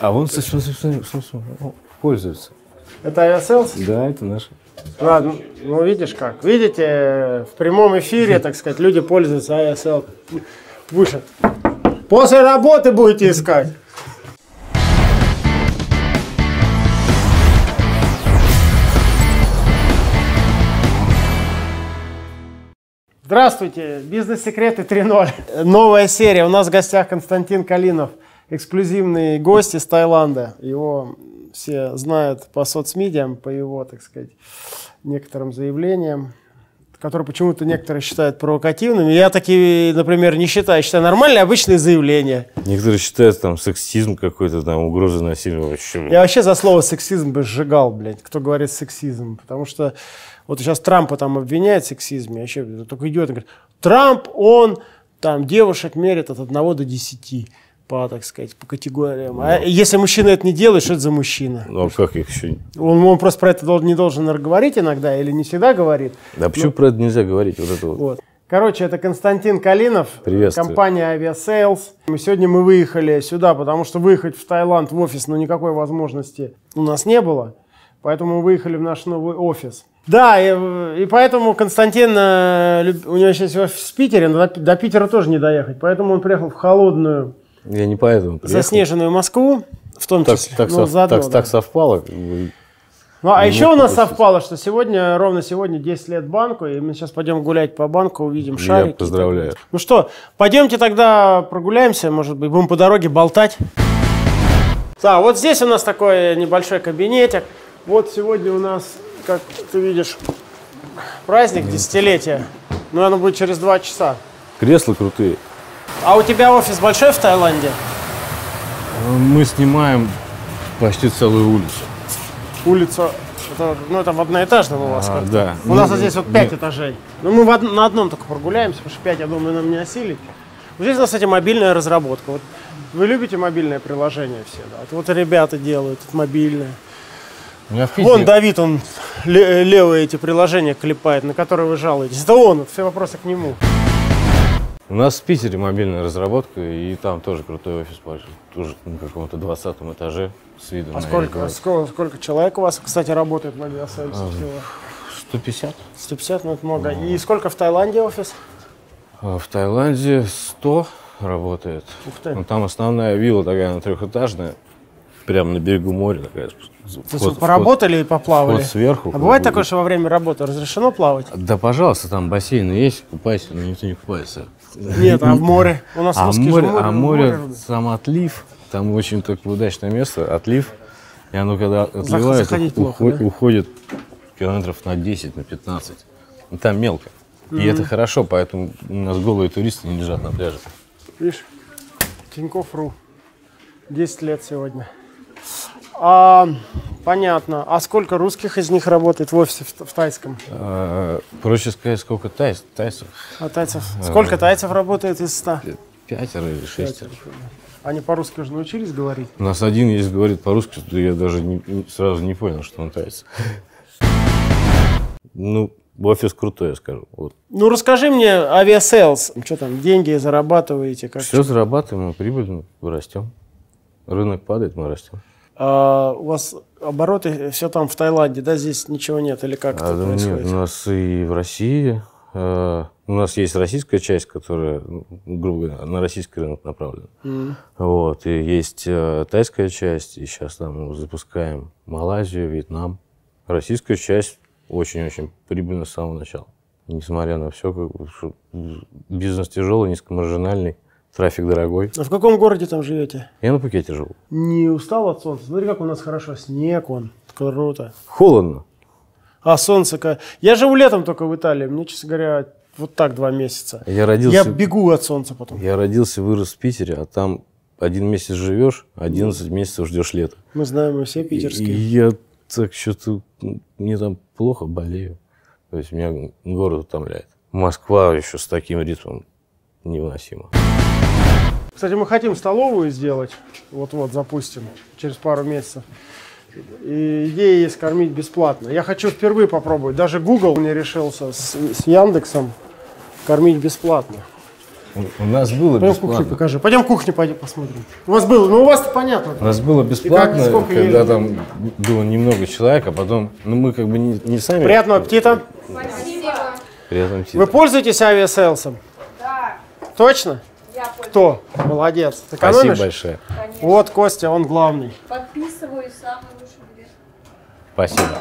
А он смотри, смотри, смотри, пользуется. Это Aviasales? Да, это наш. Ладно, ну видишь как. Видите, в прямом эфире, так сказать, люди пользуются ASL. Выше. После работы будете искать. Здравствуйте, бизнес-секреты 3.0. Новая серия. У нас в гостях Константин Калинов, эксклюзивный гость из Таиланда. Его все знают по соцмедиам, по его, так сказать, некоторым заявлениям, которые почему-то некоторые считают провокативными. Я такие, например, не считаю. Считаю нормальные, обычные заявления. Некоторые считают там сексизм какой-то, там угрозы насилия вообще. Я вообще за слово сексизм бы сжигал, блядь, кто говорит сексизм. Потому что вот сейчас Трампа там обвиняют в сексизме, вообще только идет и говорит, Трамп, он там девушек мерит от 1 до 10 по, так сказать, по категориям. А если мужчина это не делает, что это за мужчина? Ну а как их еще? Он, он просто про это должен, не должен говорить иногда или не всегда говорит. Да почему про это нельзя говорить? Вот это вот. Вот. Короче, это Константин Калинов, Приветствую. компания Aviasales. Мы сегодня мы выехали сюда, потому что выехать в Таиланд в офис, ну никакой возможности у нас не было. Поэтому мы выехали в наш новый офис. Да, и, и поэтому Константин, э, у него сейчас офис в Питере, но до, до Питера тоже не доехать. Поэтому он приехал в холодную, Я не поэтому приехал. заснеженную Москву, в том Так, числе. так, Ну, сов- заодно, так- да. так совпало. Ну, а Не еще мог у нас совпало, что сегодня, ровно сегодня 10 лет банку, и мы сейчас пойдем гулять по банку, увидим Я шарики. поздравляю. Ну что, пойдемте тогда прогуляемся, может быть, будем по дороге болтать. Да, вот здесь у нас такой небольшой кабинетик. Вот сегодня у нас, как ты видишь, праздник десятилетия. Но оно будет через два часа. Кресла крутые. А у тебя офис большой в Таиланде? Мы снимаем почти целую улицу. Улица, это, ну это в одноэтажном у вас. А, да. У нас Ну, здесь вот пять этажей. Ну мы од- на одном только прогуляемся, потому что пять, я думаю, нам не осилить. Вот здесь у нас, кстати, мобильная разработка. Вот вы любите мобильное приложение все, да? Вот ребята делают мобильное. Вон Давид, он ле- левые эти приложения клепает, на которые вы жалуетесь. Это он, все вопросы к нему. У нас в Питере мобильная разработка, и там тоже крутой офис, тоже на каком-то 20 этаже с видом А сколько, сколько, сколько человек у вас, кстати, работает в Aviasales всего? 150. 150, ну это много. И сколько в Таиланде офис? А В Таиланде 100 работает. Ух ты. Ну, там основная вилла такая, она трехэтажная, прямо на берегу моря такая. То есть вы поработали и поплавали? вход сверху, А бывает бы. такое, что во время работы разрешено плавать? Да, пожалуйста, там бассейн есть, купайся, но никто не купается. Нет, а в море? У нас А русские же море, в море- а море, любят. сам отлив, там очень такое удачное место, отлив. И оно когда отливает, заходить плохо, да? уходит километров на 10, на 15. И там мелко. И это хорошо, поэтому у нас голые туристы не лежат на пляже. Видишь, Тинькофф.ру. 10 лет сегодня. А, понятно. А сколько русских из них работает в офисе в, в тайском? А, проще сказать, сколько тайц, тайцев? А тайцев? Сколько тайцев работает из 100? Пятеро или шестеро. Они по-русски уже научились говорить? У нас один есть говорит по-русски, что я даже не- сразу не понял, что он тайц. Ну, офис крутой, я скажу. Вот. Ну, расскажи мне Aviasales. Что там, деньги зарабатываете? Как? Все зарабатываем, мы прибыльно растем. Рынок падает, мы растем. А, у вас обороты все там в Таиланде, да? Здесь ничего нет? Или как А, это да происходит? нет, у нас и в России, э, у нас есть российская часть, которая, ну, грубо говоря, на российский рынок направлена. М. Вот, и есть э, тайская часть, и сейчас там запускаем Малайзию, Вьетнам. Российская часть очень-очень прибыльна с самого начала. Несмотря на все, как бизнес тяжелый, низкомаржинальный, трафик дорогой. А в каком городе там живете? Я на Пукете живу. Не устал от солнца? Смотри, как у нас хорошо. Снег он. Круто. Холодно. А солнце как... Я живу летом только в Италии. Мне, честно говоря, вот так два месяца. Я родился, Я бегу от солнца потом. я родился, вырос в Питере, а там один месяц живешь, 11 месяцев ждешь лета. Мы знаем, мы все И питерские. я так что-то, ну, мне там плохо, болею. То есть меня город утомляет. Москва еще с таким ритмом невыносимо. Кстати, мы хотим столовую сделать. Вот-вот запустим через пару месяцев. И идея есть кормить бесплатно. Я хочу впервые попробовать. Даже Google не решился с, с Яндексом кормить бесплатно. У нас было Пойдем кухню бесплатно. покажи. Пойдем кухню пойдем посмотрим. У вас было, ну у вас понятно. У нас было бесплатно, сколько когда ели? там было немного человек, а потом, ну мы как бы не, не сами. Приятного аппетита. Приятного аппетита. Вы пользуетесь авиаселсом? Да, Точно? Кто? Молодец. Ты Спасибо экономишь? большое. Вот Костя, он главный. Подписываюсь, самый лучший билет. Спасибо.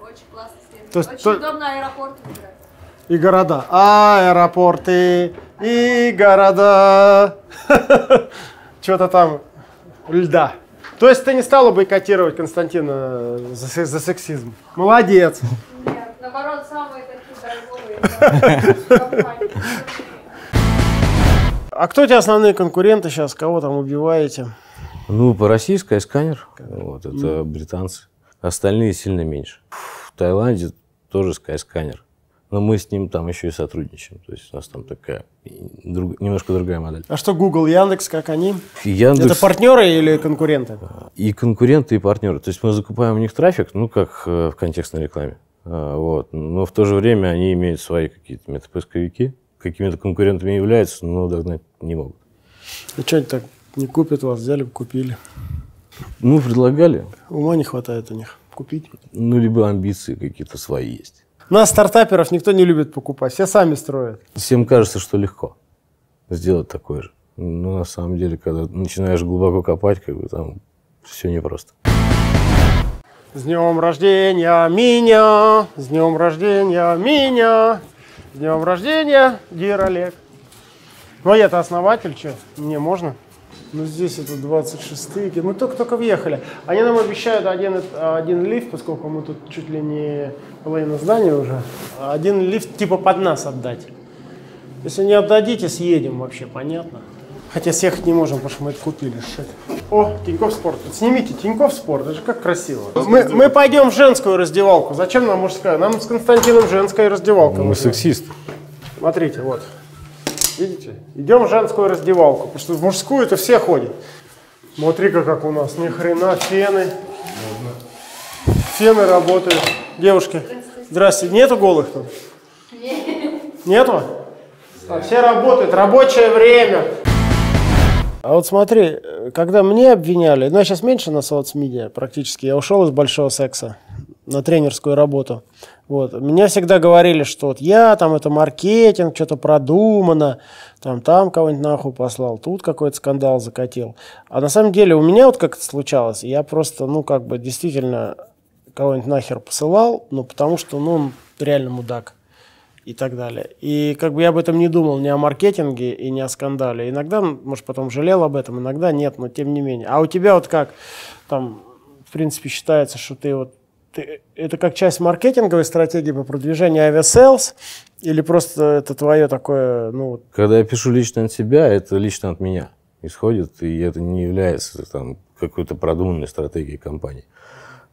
Очень классный сервис. То есть Очень то- удобно аэропорт выбирать. И города. Аэропорты и города. Что-то там льда. То есть ты не стала бойкотировать Константина за, за сексизм? Молодец. Нет, наоборот, самые такие дорогие компании. А кто у тебя основные конкуренты сейчас? Кого там убиваете? Ну, по российской сканер, вот, это британцы. Остальные сильно меньше. В Таиланде тоже скайсканер. Но мы с ним там еще и сотрудничаем. То есть у нас там такая друг- немножко другая модель. А что Google, Яндекс, как они? Яндекс Это партнеры или конкуренты? и конкуренты, и партнеры. То есть мы закупаем у них трафик, ну, как э, в контекстной рекламе. А, Вот. Но в то же время они имеют свои какие-то метапоисковики, какими-то конкурентами являются, но догнать не могут. И что они так не купят вас? Взяли, бы, купили. Ну, предлагали, Ума не хватает у них купить. ну, либо амбиции какие-то свои есть. Нас, стартаперов, никто не любит покупать. Все сами строят. Всем кажется, что легко сделать такое же. Но на самом деле, когда начинаешь глубоко копать, как бы там все непросто. С днем рождения меня! С днем рождения меня! С днем рождения, Дир Олег! Ну, а я-то основатель, что? Мне можно? Ну, здесь это 26-е. Мы только-только въехали. Они нам обещают один, один лифт, поскольку мы тут чуть ли не половина здания уже. Один лифт типа под нас отдать. Если не отдадите, съедем вообще, понятно? Хотя съехать не можем, потому что мы это купили. Shit. О, Тинькофф Спорт. Снимите Тинькофф Спорт, это же как красиво. Мы, мы пойдем в женскую раздевалку. Зачем нам мужская? Нам с Константином женская раздевалка. Мы нужна. сексисты. Смотрите, вот. Видите? Идем в женскую раздевалку, потому что в мужскую это все ходят. Смотри-ка, как у нас, ни хрена, фены. Фены работают. Девушки, здрасте. Нету голых тут? Нету? А все работают, рабочее время. А вот смотри, когда мне обвиняли, ну я сейчас меньше на соцмедиа практически, я ушел из большого секса на тренерскую работу. Вот. Меня всегда говорили, что вот я там это маркетинг, что-то продумано, там, там кого-нибудь нахуй послал, тут какой-то скандал закатил. А на самом деле у меня вот как это случалось, я просто, ну как бы действительно кого-нибудь нахер посылал, ну потому что, ну, он реально мудак и так далее. И как бы я об этом не думал, ни о маркетинге и ни о скандале. Иногда, может, потом жалел об этом, иногда нет, но тем не менее. А у тебя вот как, там, в принципе, считается, что ты вот, ты- это как часть маркетинговой стратегии по продвижению Aviasales, или просто это твое такое, ну, Когда я пишу лично от себя, это лично от меня исходит, и это не является там, какой-то продуманной стратегией компании.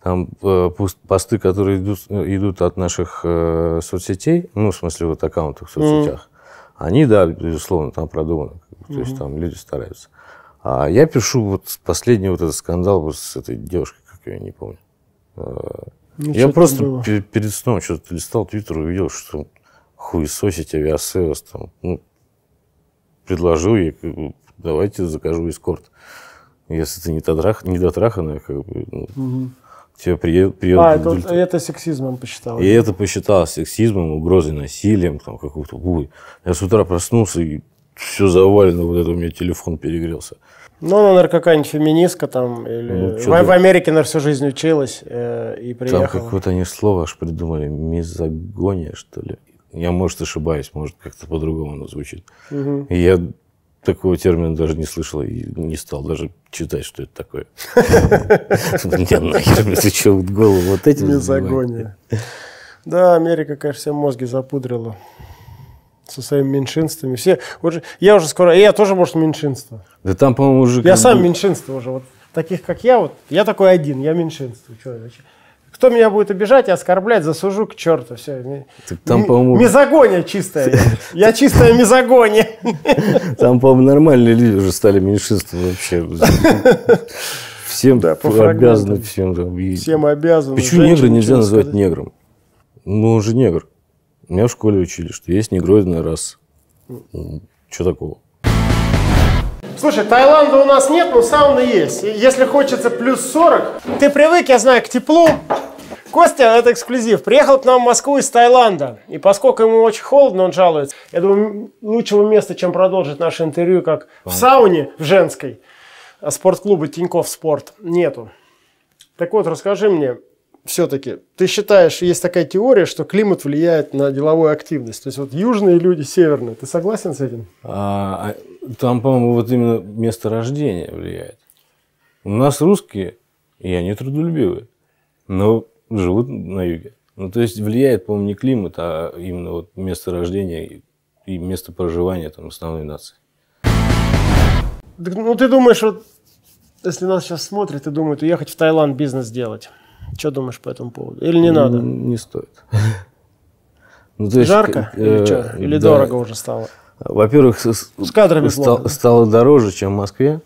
Там э, посты, которые идут, э, идут от наших э, соцсетей, ну, в смысле, вот аккаунтов в соцсетях, они, да, безусловно, там продуманы. То есть там люди стараются. А я пишу вот последний вот этот скандал вот с этой девушкой, как я не помню. ну, Я просто было. пе- перед сном что-то листал Твиттер, увидел, что хуесосят Aviasales, там, ну, предложил ей, давайте закажу эскорт. Если ты не, дотрах, не дотраханная, как бы, ну, тебе приедут, приедут А, это, адульты. это сексизмом посчитал. И это посчиталось сексизмом, угрозой насилием, там, какого-то, ой. Я с утра проснулся, и все завалено, вот это у меня телефон перегрелся. Ну, она, наверное, какая-нибудь феминистка там, или Ну, в, в Америке, наверное, всю жизнь училась э, и Там приехала. какое-то они слово аж придумали, мизогония, что ли. Я, может, ошибаюсь, может, как-то по-другому оно звучит. И я такого термина даже не слышал и не стал даже читать, что это такое. Мне нахер, ты что, голову вот этим? Мизогония. Да, Америка, конечно, все мозги запудрила со своими меньшинствами. Все, вот же- я уже скоро, я тоже, может, меньшинство. Да там, по-моему, уже... Я сам бы- меньшинство уже. Вот таких, как я, вот я такой один, я меньшинство. Зачем? Кто меня будет обижать и оскорблять, засужу к черту. Все. Так там, по-моему, Мизогония чистая. Я чистая мизогония. там, по-моему, нормальные люди уже стали меньшинством вообще. Всем Да, обязаны, всем. и- Всем обязаны. Почему негра нельзя назвать сказать. негром? Ну, он же негр. Меня в школе учили, что есть негроидная раса. что такого? Слушай, Таиланда у нас нет, но сауны есть. Если хочется плюс 40, ты привык, я знаю, к теплу. Костя, это эксклюзив, приехал к нам в Москву из Таиланда. И поскольку ему очень холодно, он жалуется. Я думаю, лучшего места, чем продолжить наше интервью, как в сауне, в женской, а спортклуба Тинькофф Спорт, нету. Так вот, расскажи мне, все-таки, ты считаешь, есть такая теория, что климат влияет на деловую активность? То есть вот южные люди, северные. Ты согласен с этим? А, а там, по-моему, вот именно место рождения влияет. У нас русские, и они трудолюбивые, но живут на юге. Ну, то есть влияет, по-моему, не климат, а именно вот место рождения и- место проживания там основной нации. Ну, ты думаешь, вот, если нас сейчас смотрят и думают, уехать в Таиланд бизнес делать. Что думаешь по этому поводу? Или не надо? М, Не стоит. Ну, есть, Жарко? э, Или что? Или да. дорого уже стало? Во-первых, с- С кадрами стал- стало дороже, чем в Москве.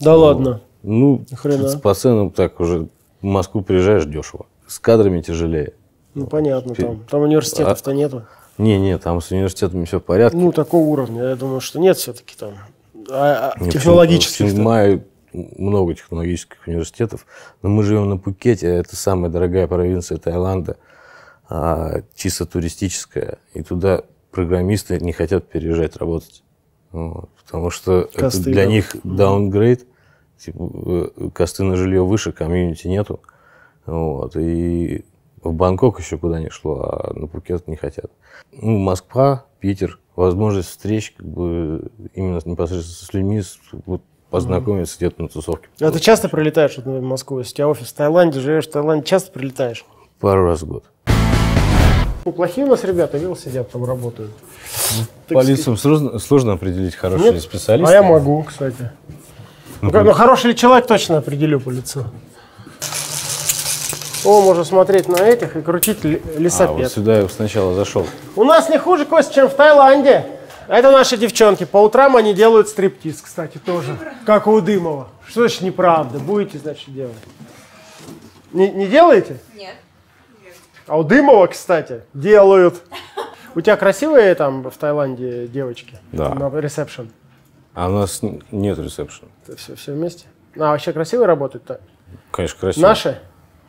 Да ладно. Ну, Хрена. по ценам так уже в Москву приезжаешь дешево. С кадрами тяжелее. Ну, понятно, там, там университетов-то нету. Не, не, там с университетами все в порядке. Ну, такого уровня. Я думаю, что нет все-таки там. А- а технологических. Чингмае много технологических университетов, но мы живем на Пукете, это самая дорогая провинция Таиланда, а, чисто туристическая, и туда программисты не хотят переезжать работать. Вот, потому что Косты, это для да. них даунгрейд, типа, э, косты на жилье выше, комьюнити нету. Вот, и в Бангкок еще куда не шло, а на Пукет не хотят. Ну, Москва, Питер, возможность встреч как бы именно непосредственно с людьми, с- вот, познакомиться где-то на тусовке. А ты часто прилетаешь вот, в Москву? Если у тебя офис в Таиланде, живешь в Таиланде, часто прилетаешь? Пару раз в год. Ну, плохие у нас ребята, видел, сидят там, работают. По лицам сложно, сложно определить хороший Нет? специалист. А я могу, кстати. Ну, как- ну, хороший ли человек, точно определю по лицу. О, можно смотреть на этих и крутить ли- А, лесопед. вот сюда я сначала зашел. У нас не хуже, Кость, чем в Таиланде. Это наши девчонки. По утрам они делают стриптиз, кстати, тоже. Как у Дымова. Что значит неправда? Будете, значит, делать. Не, не делаете? Нет. А у Дымова, кстати, делают. У тебя красивые там в Таиланде девочки? Да. На ресепшн. А у нас нет ресепшена. Все, все вместе? А вообще красивые работают-то? Конечно, красиво. Наши?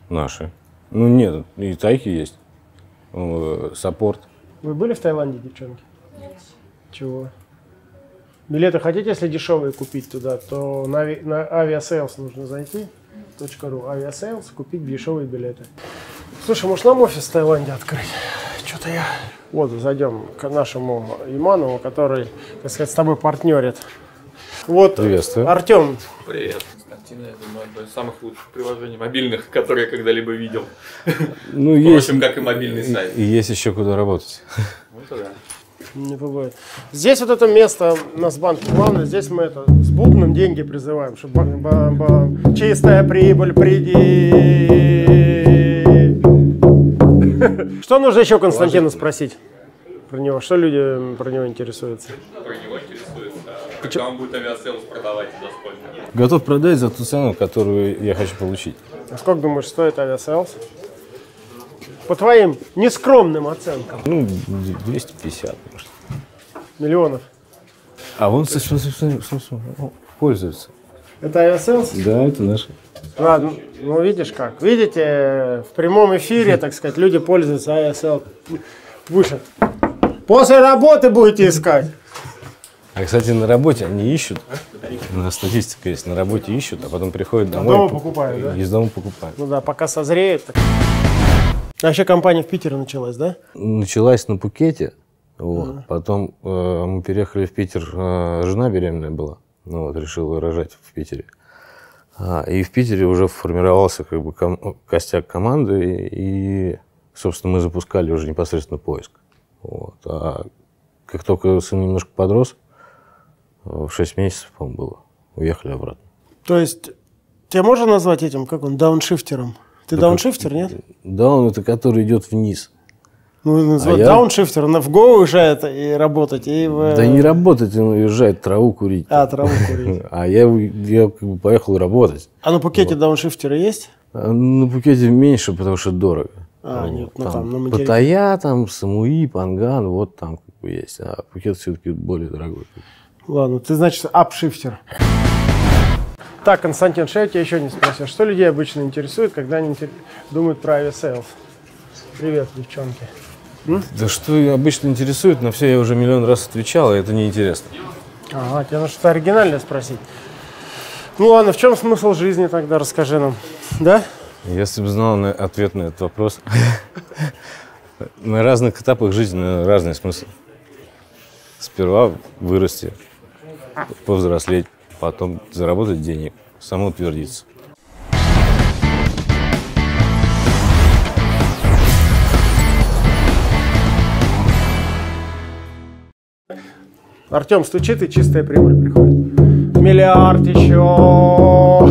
Наши. Ну, нет, и тайки есть. Саппорт. Вы были в Таиланде, девчонки? Чего? Билеты хотите, если дешевые купить туда, то на, на Aviasales нужно зайти. .ру, Aviasales, купить дешевые билеты. Слушай, может нам офис в Таиланде открыть? Что-то я... Вот, зайдем к нашему Иманову, который, так сказать, с тобой партнерит. Вот, Приветствую. Артем, Привет. Константин, я думаю, одно из самых лучших приложений мобильных, которые я когда-либо видел. Ну, есть. Впрочем, как и мобильный сайт. И есть еще куда работать. Ну, то да. не побоюсь. Здесь вот это место у нас в банке главное, здесь мы это с бубном деньги призываем, чтобы бам-бам, чистая прибыль приди. Что нужно еще Константину спросить про него? Что люди про него интересуются? Про него интересуется. Когда он будет Aviasales продавать за сколько? Готов продать за ту цену, которую я хочу получить. А сколько думаешь стоит Aviasales? По твоим нескромным оценкам. Ну, 250, может. Миллионов. А вон, смотри, смотри, смотри, смотри, смотри, о, пользуется. Это Aviasales? Да, это наше. Ладно, ну видишь как. Видите, в прямом эфире, так сказать, люди пользуются Aviasales выше. После работы будете искать. А, кстати, на работе они ищут. У нас статистика есть. На работе ищут, а потом приходят домой. дома покупают, да? Из дома покупают. Ну да, пока созреет. так. А вообще компания в Питере началась, да? Началась на Пукете. Вот. Потом э, мы переехали в Питер. э, жена беременная была. Ну, вот, решила рожать в Питере. А, и в Питере уже формировался как бы ком- костяк команды. И, собственно, мы запускали уже непосредственно поиск. Вот. А как только сын немножко подрос, э, в 6 месяцев, по-моему, было, уехали обратно. То есть, тебя можно назвать этим, как он, дауншифтером? Ты дауншифтер, нет? Да, он это который идет вниз. Ну, называют А я- дауншифтер, он в Go уезжает и работать, и в... Да не работать, он уезжает траву курить. А, траву курить. А я, я как бы поехал работать. А на Пхукете дауншифтеры есть? А На Пхукете меньше, потому что дорого. А, Вот, нет, ну там, на материке. Паттайя, там, Самуи, Панган, вот там бы есть, а Пхукет все-таки более дорогой. Ладно, ты, значит, апшифтер. Так, Константин, что я тебя еще не спросил. Что людей обычно интересует, когда они думают про Aviasales? Привет, девчонки. Да что обычно интересует, на все я уже миллион раз отвечал, и это неинтересно. Ага, тебе нужно что-то оригинальное спросить. Ну ладно, в чем смысл жизни тогда, расскажи нам. Да? Если бы знал на ответ на этот вопрос, на разных этапах жизни разный смысл. Сперва вырасти, повзрослеть, потом заработать денег, самоутвердиться. Артем стучит, и чистая прибыль приходит. Миллиард еще.